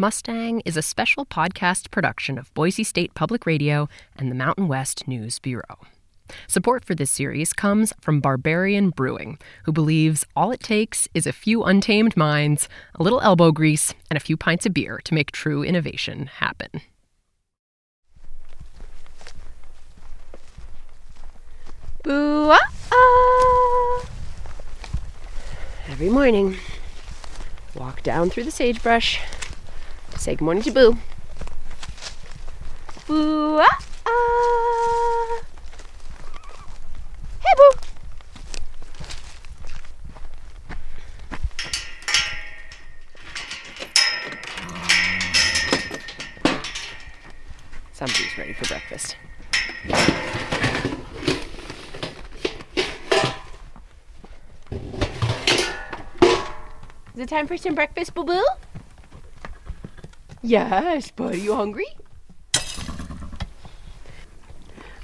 Mustang is a special podcast production of Boise State Public Radio and the Mountain West News Bureau. Support for this series comes from Barbarian Brewing, who believes all it takes is a few untamed minds, a little elbow grease, and a few pints of beer to make true innovation happen. Boo! Every morning, walk down through the sagebrush, say good morning to Boo. Boo! Hey, Boo! Somebody's ready for breakfast. Is it time for some breakfast, Boo Boo? Yes, buddy. You hungry?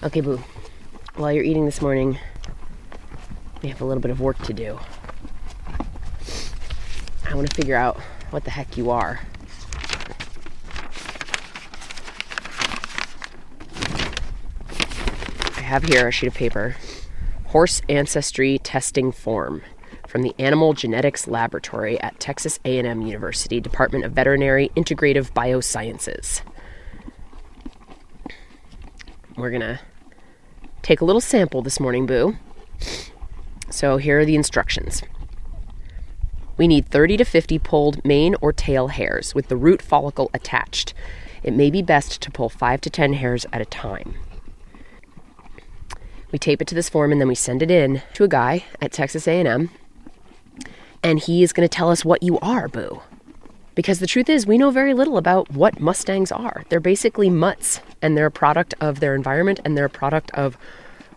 Okay, Boo. While you're eating this morning, we have a little bit of work to do. I want to figure out what the heck you are. I have here a sheet of paper horse ancestry testing form from the Animal Genetics Laboratory at Texas A&M University Department of Veterinary Integrative Biosciences. We're going to take a little sample this morning, Boo. So here are the instructions. We need 30 to 50 pulled mane or tail hairs with the root follicle attached. It may be best to pull 5 to 10 hairs at a time. We tape it to this form and then we send it in to a guy at Texas A&M and he is going to tell us what you are, Boo. Because the truth is, we know very little about what Mustangs are. They're basically mutts, and they're a product of their environment, and they're a product of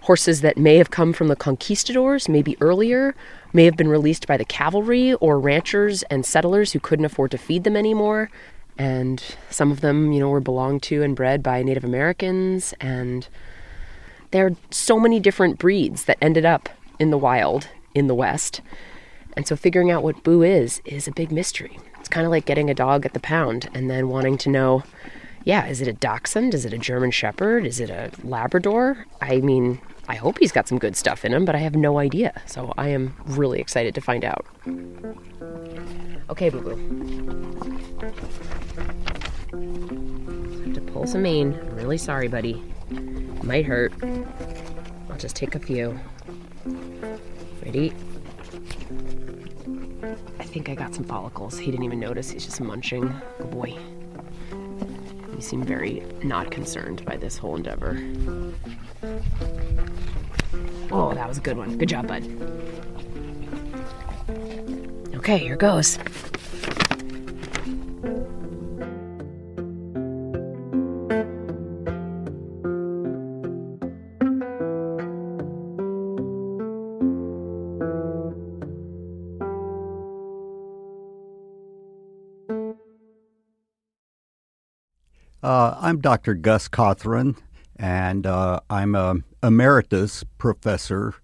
horses that may have come from the conquistadors, maybe earlier, may have been released by the cavalry or ranchers and settlers who couldn't afford to feed them anymore. And some of them, you know, were belonged to and bred by Native Americans. And there are so many different breeds that ended up in the wild in the West. And so figuring out what Boo is is a big mystery. It's kind of like getting a dog at the pound and then wanting to know, yeah, is it a dachshund? Is it a German shepherd? Is it a labrador? I mean, I hope he's got some good stuff in him, but I have no idea. So I am really excited to find out. Okay, Boo Boo. Have to pull some mane. I'm really sorry, buddy. Might hurt. I'll just take a few. Ready? I think I got some follicles. He didn't even notice. He's just munching. Good boy. You seem very not concerned by this whole endeavor. Oh, that was a good one. Good job, bud. Okay, here goes. I'm Dr. Gus Cothran, and uh, I'm a emeritus professor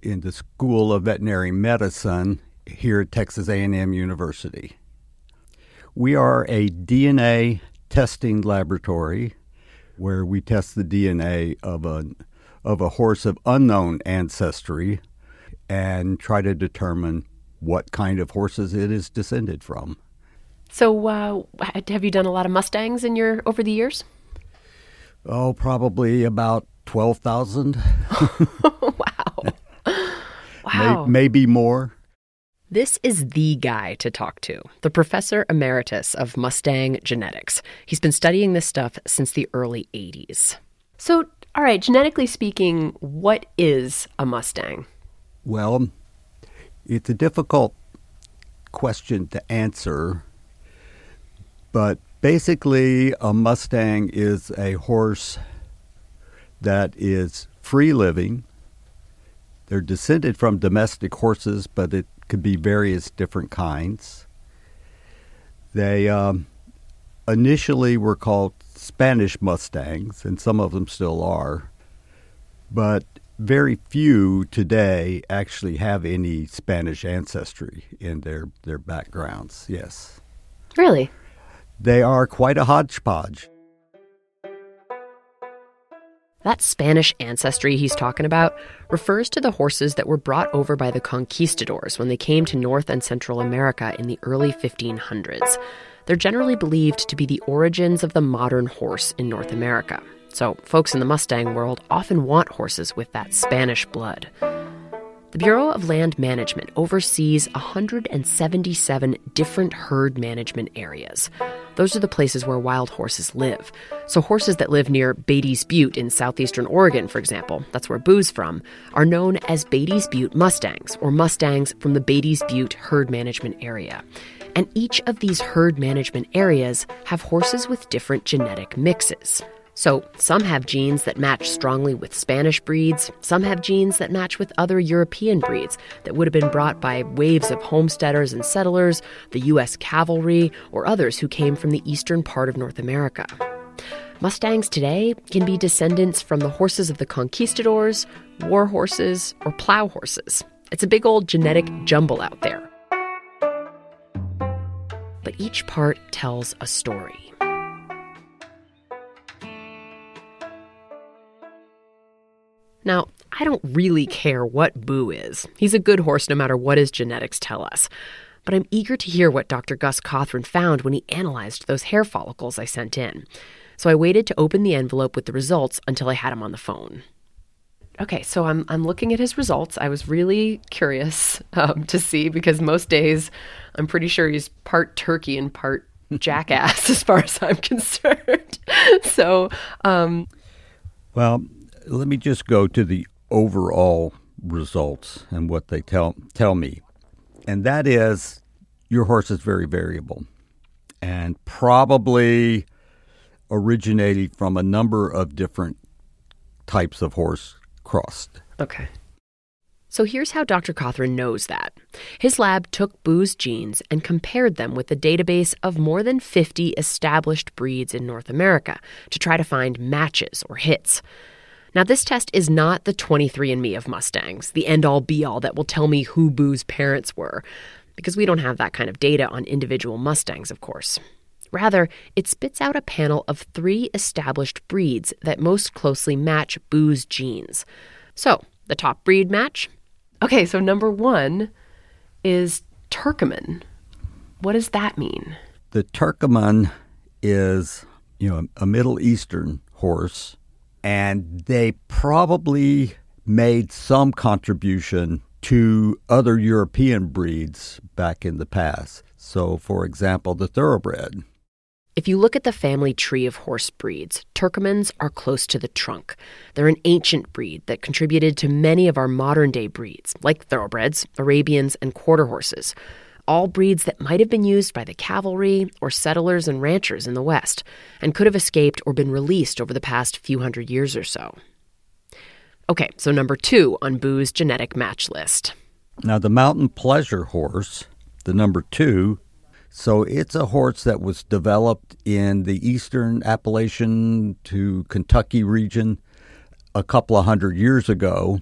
in the School of Veterinary Medicine here at Texas A&M University. We are a DNA testing laboratory where we test the DNA of a of a horse of unknown ancestry and try to determine what kind of horses it is descended from. So, uh, have you done a lot of Mustangs in your over the years? Oh, probably about twelve thousand. wow! Wow! May, maybe more. This is the guy to talk to, the professor emeritus of Mustang genetics. He's been studying this stuff since the early 80s. So, all right, genetically speaking, what is a Mustang? Well, it's a difficult question to answer but basically, a Mustang is a horse that is free living. They're descended from domestic horses, but it could be various different kinds. They um, initially were called Spanish Mustangs, and some of them still are, but very few today actually have any Spanish ancestry in their, their backgrounds, yes. Really? They are quite a hodgepodge. That Spanish ancestry he's talking about refers to the horses that were brought over by the conquistadors when they came to North and Central America in the early 1500s. They're generally believed to be the origins of the modern horse in North America. So, folks in the Mustang world often want horses with that Spanish blood. The Bureau of Land Management oversees 177 different herd management areas. Those are the places where wild horses live. So, horses that live near Beatty's Butte in southeastern Oregon, for example, that's where Boo's from, are known as Beatty's Butte Mustangs, or Mustangs from the Beatty's Butte herd management area. And each of these herd management areas have horses with different genetic mixes. So, some have genes that match strongly with Spanish breeds, some have genes that match with other European breeds that would have been brought by waves of homesteaders and settlers, the U.S. cavalry, or others who came from the eastern part of North America. Mustangs today can be descendants from the horses of the conquistadors, war horses, or plow horses. It's a big old genetic jumble out there. But each part tells a story. Now, I don't really care what Boo is. He's a good horse no matter what his genetics tell us. But I'm eager to hear what Dr. Gus Cothran found when he analyzed those hair follicles I sent in. So I waited to open the envelope with the results until I had him on the phone. Okay, so I'm, I'm looking at his results. I was really curious um, to see because most days I'm pretty sure he's part turkey and part jackass as far as I'm concerned. so, um, well, let me just go to the overall results and what they tell tell me. And that is your horse is very variable and probably originating from a number of different types of horse crossed. Okay. So here's how Dr. Cothran knows that. His lab took Boo's genes and compared them with a database of more than 50 established breeds in North America to try to find matches or hits. Now, this test is not the 23andMe of Mustangs, the end all be all that will tell me who Boo's parents were, because we don't have that kind of data on individual Mustangs, of course. Rather, it spits out a panel of three established breeds that most closely match Boo's genes. So, the top breed match? Okay, so number one is Turkoman. What does that mean? The Turkoman is, you know, a Middle Eastern horse and they probably made some contribution to other European breeds back in the past. So, for example, the thoroughbred. If you look at the family tree of horse breeds, Turkomans are close to the trunk. They're an ancient breed that contributed to many of our modern day breeds, like thoroughbreds, Arabians, and quarter horses all breeds that might have been used by the cavalry or settlers and ranchers in the West, and could have escaped or been released over the past few hundred years or so. Okay, so number two on Boo's genetic match list. Now, the Mountain Pleasure horse, the number two, so it's a horse that was developed in the eastern Appalachian to Kentucky region a couple of hundred years ago.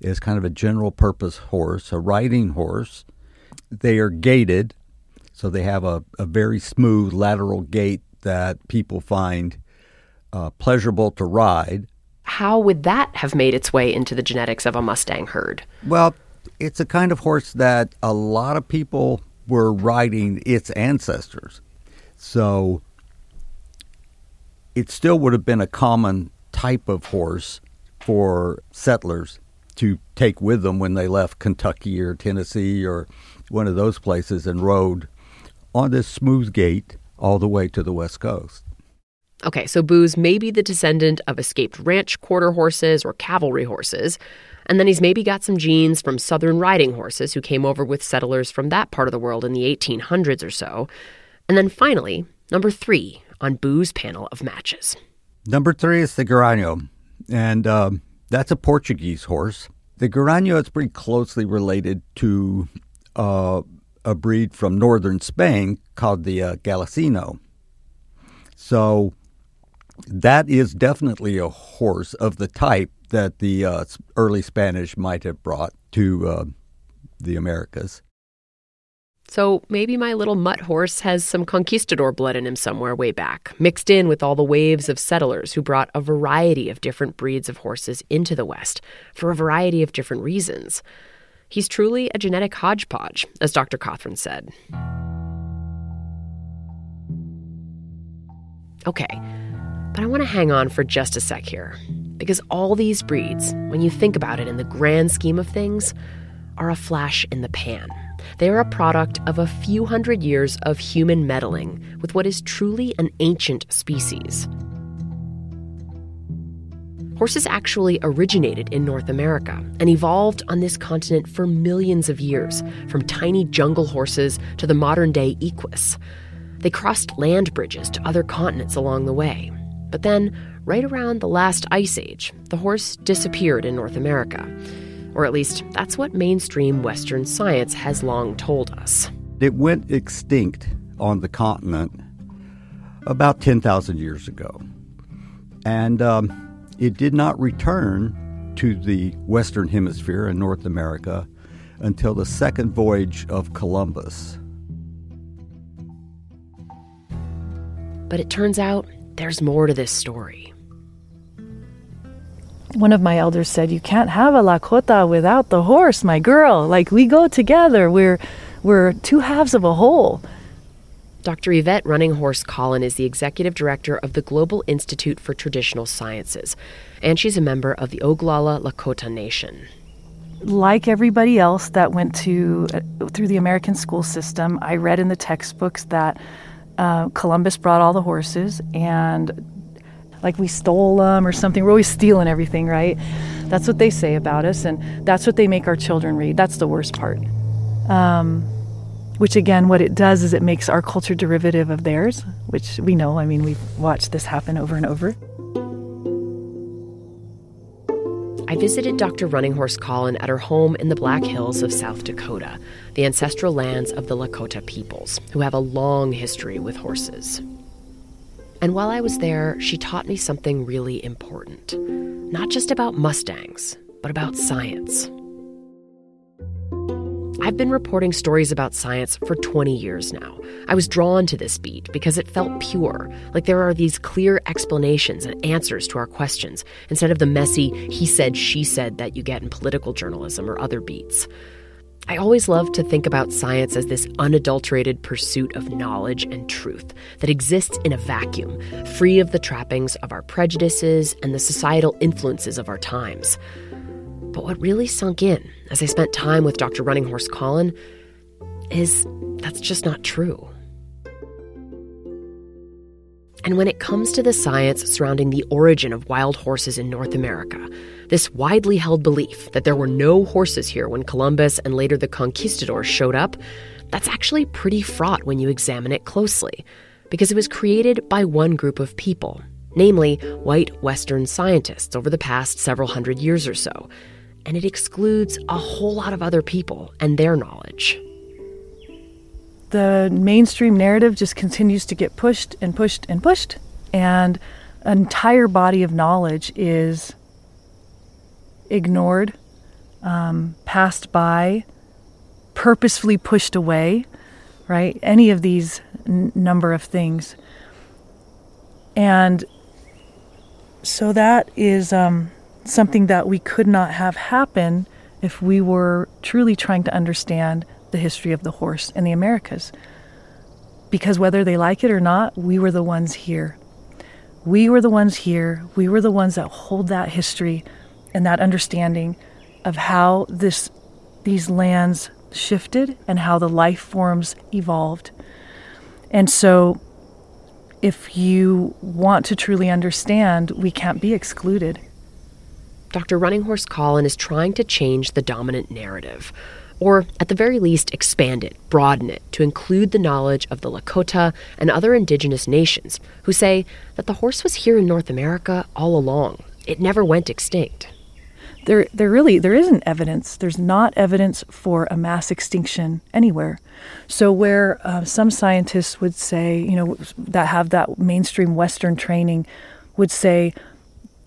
Is kind of a general purpose horse, a riding horse they are gaited, so they have a, a very smooth lateral gait that people find uh, pleasurable to ride. How would that have made its way into the genetics of a Mustang herd? Well, it's a kind of horse that a lot of people were riding its ancestors. So it still would have been a common type of horse for settlers to take with them when they left Kentucky or Tennessee or one of those places and rode on this smooth gait all the way to the West Coast. Okay, so Boo's may be the descendant of escaped ranch quarter horses or cavalry horses, and then he's maybe got some genes from southern riding horses who came over with settlers from that part of the world in the 1800s or so. And then finally, number three on Boo's panel of matches. Number three is the Garanhão, and uh, that's a Portuguese horse. The Garanhão is pretty closely related to uh, a breed from northern Spain called the uh. So that is definitely a horse of the type that the uh, early Spanish might have brought to uh, the Americas. So maybe my little mutt horse has some conquistador blood in him somewhere way back, mixed in with all the waves of settlers who brought a variety of different breeds of horses into the West for a variety of different reasons. He's truly a genetic hodgepodge, as Dr. Cothran said. Okay, but I want to hang on for just a sec here, because all these breeds, when you think about it in the grand scheme of things, are a flash in the pan. They are a product of a few hundred years of human meddling with what is truly an ancient species. Horses actually originated in North America and evolved on this continent for millions of years, from tiny jungle horses to the modern day equus. They crossed land bridges to other continents along the way. But then, right around the last ice age, the horse disappeared in North America. Or at least, that's what mainstream Western science has long told us. It went extinct on the continent about 10,000 years ago. And um, it did not return to the Western Hemisphere in North America until the second voyage of Columbus. But it turns out there's more to this story. One of my elders said, "You can't have a Lakota without the horse, my girl. Like we go together. We're we're two halves of a whole." Dr. Yvette Running Horse Collin is the executive director of the Global Institute for Traditional Sciences, and she's a member of the Oglala Lakota Nation. Like everybody else that went to uh, through the American school system, I read in the textbooks that uh, Columbus brought all the horses and like we stole them or something. We're always stealing everything, right? That's what they say about us, and that's what they make our children read. That's the worst part. Um, which again, what it does is it makes our culture derivative of theirs, which we know. I mean, we've watched this happen over and over. I visited Dr. Running Horse Collin at her home in the Black Hills of South Dakota, the ancestral lands of the Lakota peoples, who have a long history with horses. And while I was there, she taught me something really important not just about Mustangs, but about science. I've been reporting stories about science for 20 years now. I was drawn to this beat because it felt pure, like there are these clear explanations and answers to our questions, instead of the messy he said, she said that you get in political journalism or other beats. I always love to think about science as this unadulterated pursuit of knowledge and truth that exists in a vacuum, free of the trappings of our prejudices and the societal influences of our times. But what really sunk in as I spent time with Dr. Running Horse Collin is that's just not true. And when it comes to the science surrounding the origin of wild horses in North America, this widely held belief that there were no horses here when Columbus and later the conquistadors showed up, that's actually pretty fraught when you examine it closely, because it was created by one group of people, namely white Western scientists over the past several hundred years or so and it excludes a whole lot of other people and their knowledge. The mainstream narrative just continues to get pushed and pushed and pushed, and an entire body of knowledge is ignored, um, passed by, purposefully pushed away, right? Any of these n- number of things. And so that is um, something that we could not have happen if we were truly trying to understand the history of the horse in the Americas. Because whether they like it or not, we were the ones here. We were the ones here. We were the ones that hold that history and that understanding of how this these lands shifted and how the life forms evolved. And so if you want to truly understand, we can't be excluded. Dr. Running Horse Collin is trying to change the dominant narrative, or at the very least, expand it, broaden it to include the knowledge of the Lakota and other indigenous nations who say that the horse was here in North America all along. It never went extinct. There, there really there isn't evidence. There's not evidence for a mass extinction anywhere. So where uh, some scientists would say, you know, that have that mainstream Western training, would say,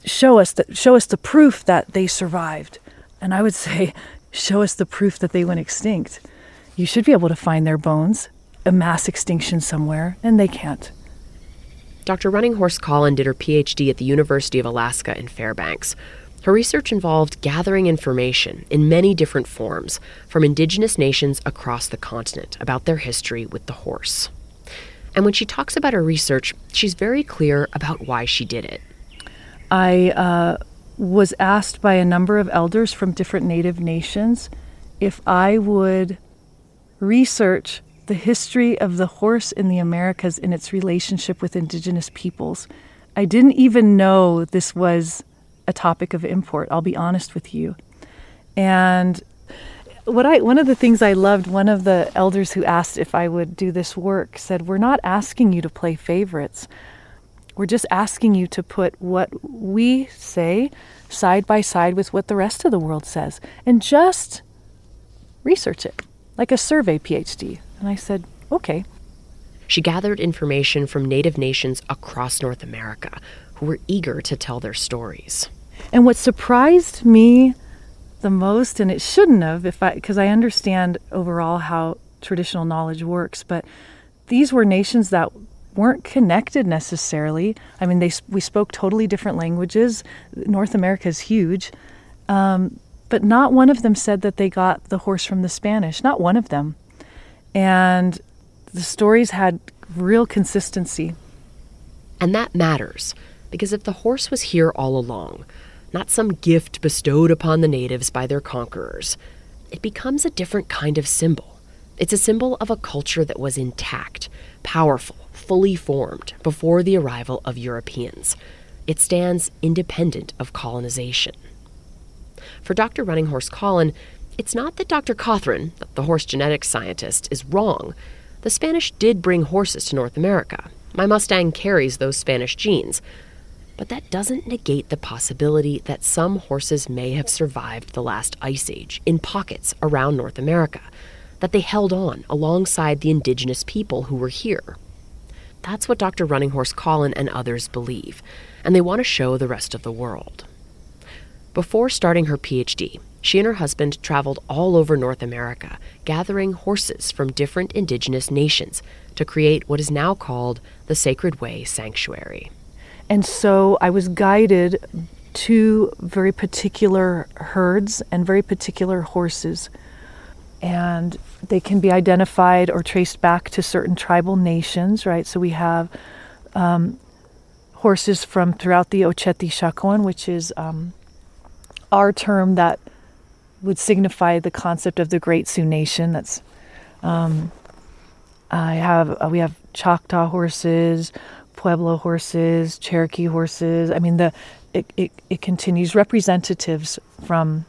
show us that show us the proof that they survived and i would say show us the proof that they went extinct you should be able to find their bones, a mass extinction somewhere, and they can't. Dr. Running Horse Collin did her PhD at the University of Alaska in Fairbanks. Her research involved gathering information in many different forms from indigenous nations across the continent about their history with the horse. And when she talks about her research, she's very clear about why she did it. I uh, was asked by a number of elders from different native nations if I would research the history of the horse in the Americas in its relationship with indigenous peoples. I didn't even know this was a topic of import, I'll be honest with you. And what I one of the things I loved, one of the elders who asked if I would do this work said, "We're not asking you to play favorites. We're just asking you to put what we say side by side with what the rest of the world says and just research it, like a survey PhD." And I said, "Okay." She gathered information from native nations across North America who were eager to tell their stories. And what surprised me the most, and it shouldn't have, if I because I understand overall how traditional knowledge works, but these were nations that weren't connected necessarily. I mean, they we spoke totally different languages. North America is huge, um, but not one of them said that they got the horse from the Spanish. Not one of them, and the stories had real consistency. And that matters because if the horse was here all along, not some gift bestowed upon the natives by their conquerors. It becomes a different kind of symbol. It's a symbol of a culture that was intact, powerful, fully formed before the arrival of Europeans. It stands independent of colonization. For Dr. Running Horse Collin, it's not that Dr. Cothran, the horse genetics scientist, is wrong. The Spanish did bring horses to North America. My Mustang carries those Spanish genes. But that doesn't negate the possibility that some horses may have survived the last ice age in pockets around North America, that they held on alongside the indigenous people who were here. That's what Dr. Running Horse Collin and others believe, and they want to show the rest of the world. Before starting her PhD, she and her husband traveled all over North America, gathering horses from different indigenous nations to create what is now called the Sacred Way Sanctuary. And so I was guided to very particular herds and very particular horses. And they can be identified or traced back to certain tribal nations, right? So we have um, horses from throughout the Ocheti Sakowin, which is um, our term that would signify the concept of the Great Sioux Nation. That's um, I have uh, we have Choctaw horses, Pueblo horses, Cherokee horses. I mean, the it, it, it continues representatives from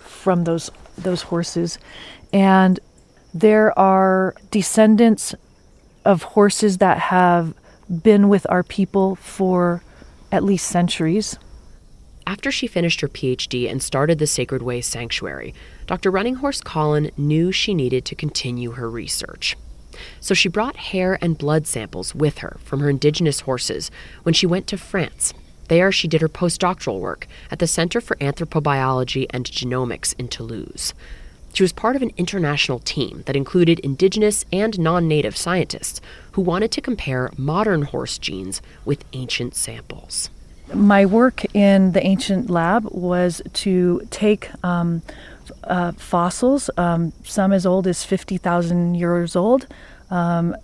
from those those horses, and there are descendants of horses that have been with our people for at least centuries. After she finished her PhD and started the Sacred Way Sanctuary, Dr. Running Horse Collin knew she needed to continue her research. So she brought hair and blood samples with her from her indigenous horses when she went to France. There, she did her postdoctoral work at the Center for Anthropobiology and Genomics in Toulouse. She was part of an international team that included indigenous and non native scientists who wanted to compare modern horse genes with ancient samples. My work in the ancient lab was to take um, uh, fossils, um, some as old as 50,000 years old, um,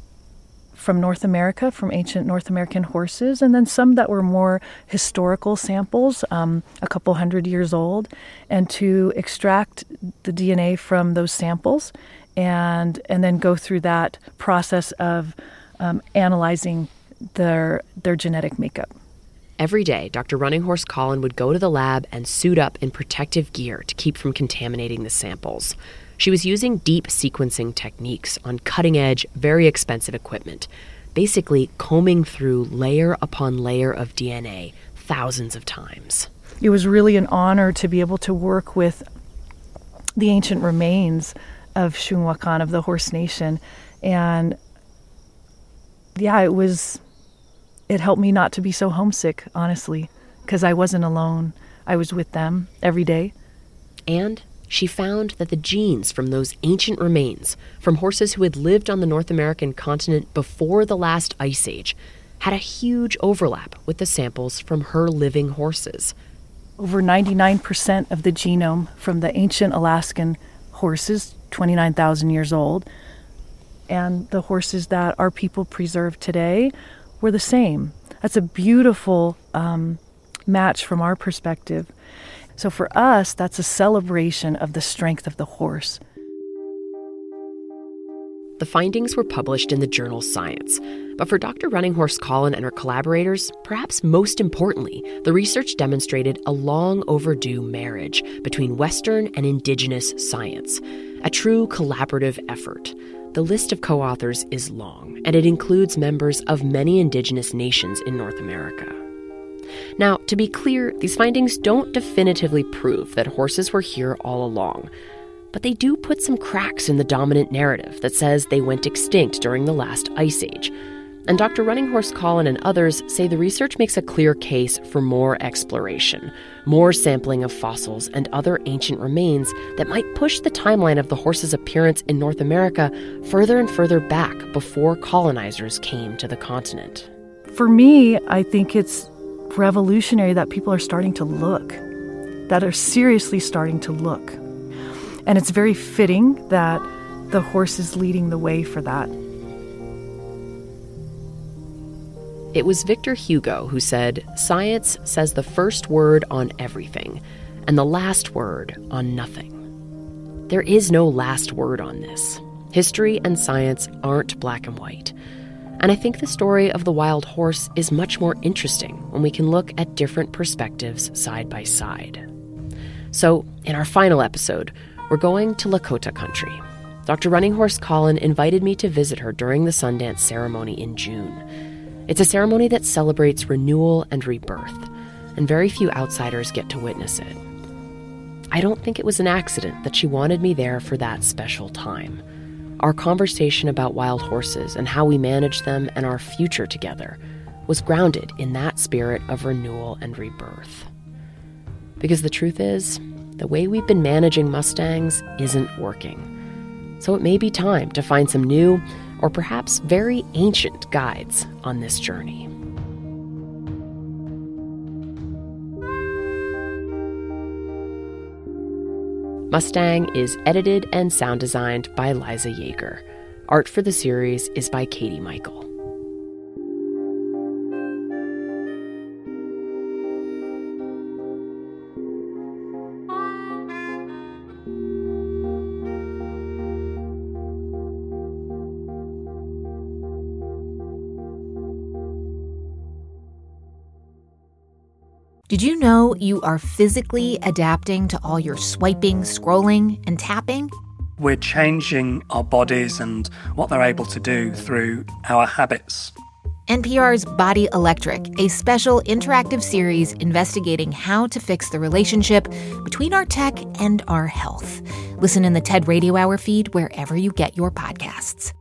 from North America, from ancient North American horses, and then some that were more historical samples, um, a couple hundred years old, and to extract the DNA from those samples, and and then go through that process of um, analyzing their their genetic makeup. Every day, Dr. Running Horse Collin would go to the lab and suit up in protective gear to keep from contaminating the samples. She was using deep sequencing techniques on cutting edge, very expensive equipment, basically combing through layer upon layer of DNA thousands of times. It was really an honor to be able to work with the ancient remains of Shungwakan, of the Horse Nation. And yeah, it was, it helped me not to be so homesick, honestly, because I wasn't alone. I was with them every day. And she found that the genes from those ancient remains, from horses who had lived on the North American continent before the last ice age, had a huge overlap with the samples from her living horses. Over 99% of the genome from the ancient Alaskan horses, 29,000 years old, and the horses that our people preserve today were the same. That's a beautiful um, match from our perspective. So for us, that's a celebration of the strength of the horse. The findings were published in the journal Science. But for Dr. Running Horse Collin and her collaborators, perhaps most importantly, the research demonstrated a long overdue marriage between Western and Indigenous science, a true collaborative effort. The list of co authors is long, and it includes members of many Indigenous nations in North America. Now, to be clear, these findings don't definitively prove that horses were here all along, but they do put some cracks in the dominant narrative that says they went extinct during the last ice age. And Dr. Running Horse Collin and others say the research makes a clear case for more exploration, more sampling of fossils and other ancient remains that might push the timeline of the horse's appearance in North America further and further back before colonizers came to the continent. For me, I think it's revolutionary that people are starting to look, that are seriously starting to look. And it's very fitting that the horse is leading the way for that. It was Victor Hugo who said, Science says the first word on everything and the last word on nothing. There is no last word on this. History and science aren't black and white. And I think the story of the wild horse is much more interesting when we can look at different perspectives side by side. So, in our final episode, we're going to Lakota country. Dr. Running Horse Collin invited me to visit her during the Sundance ceremony in June. It's a ceremony that celebrates renewal and rebirth, and very few outsiders get to witness it. I don't think it was an accident that she wanted me there for that special time. Our conversation about wild horses and how we manage them and our future together was grounded in that spirit of renewal and rebirth. Because the truth is, the way we've been managing Mustangs isn't working. So it may be time to find some new, or perhaps very ancient, guides on this journey. Mustang is edited and sound designed by Liza Yeager. Art for the series is by Katie Michael. Did you know you are physically adapting to all your swiping, scrolling, and tapping? We're changing our bodies and what they're able to do through our habits. NPR's Body Electric, a special interactive series investigating how to fix the relationship between our tech and our health. Listen in the TED Radio Hour feed wherever you get your podcasts.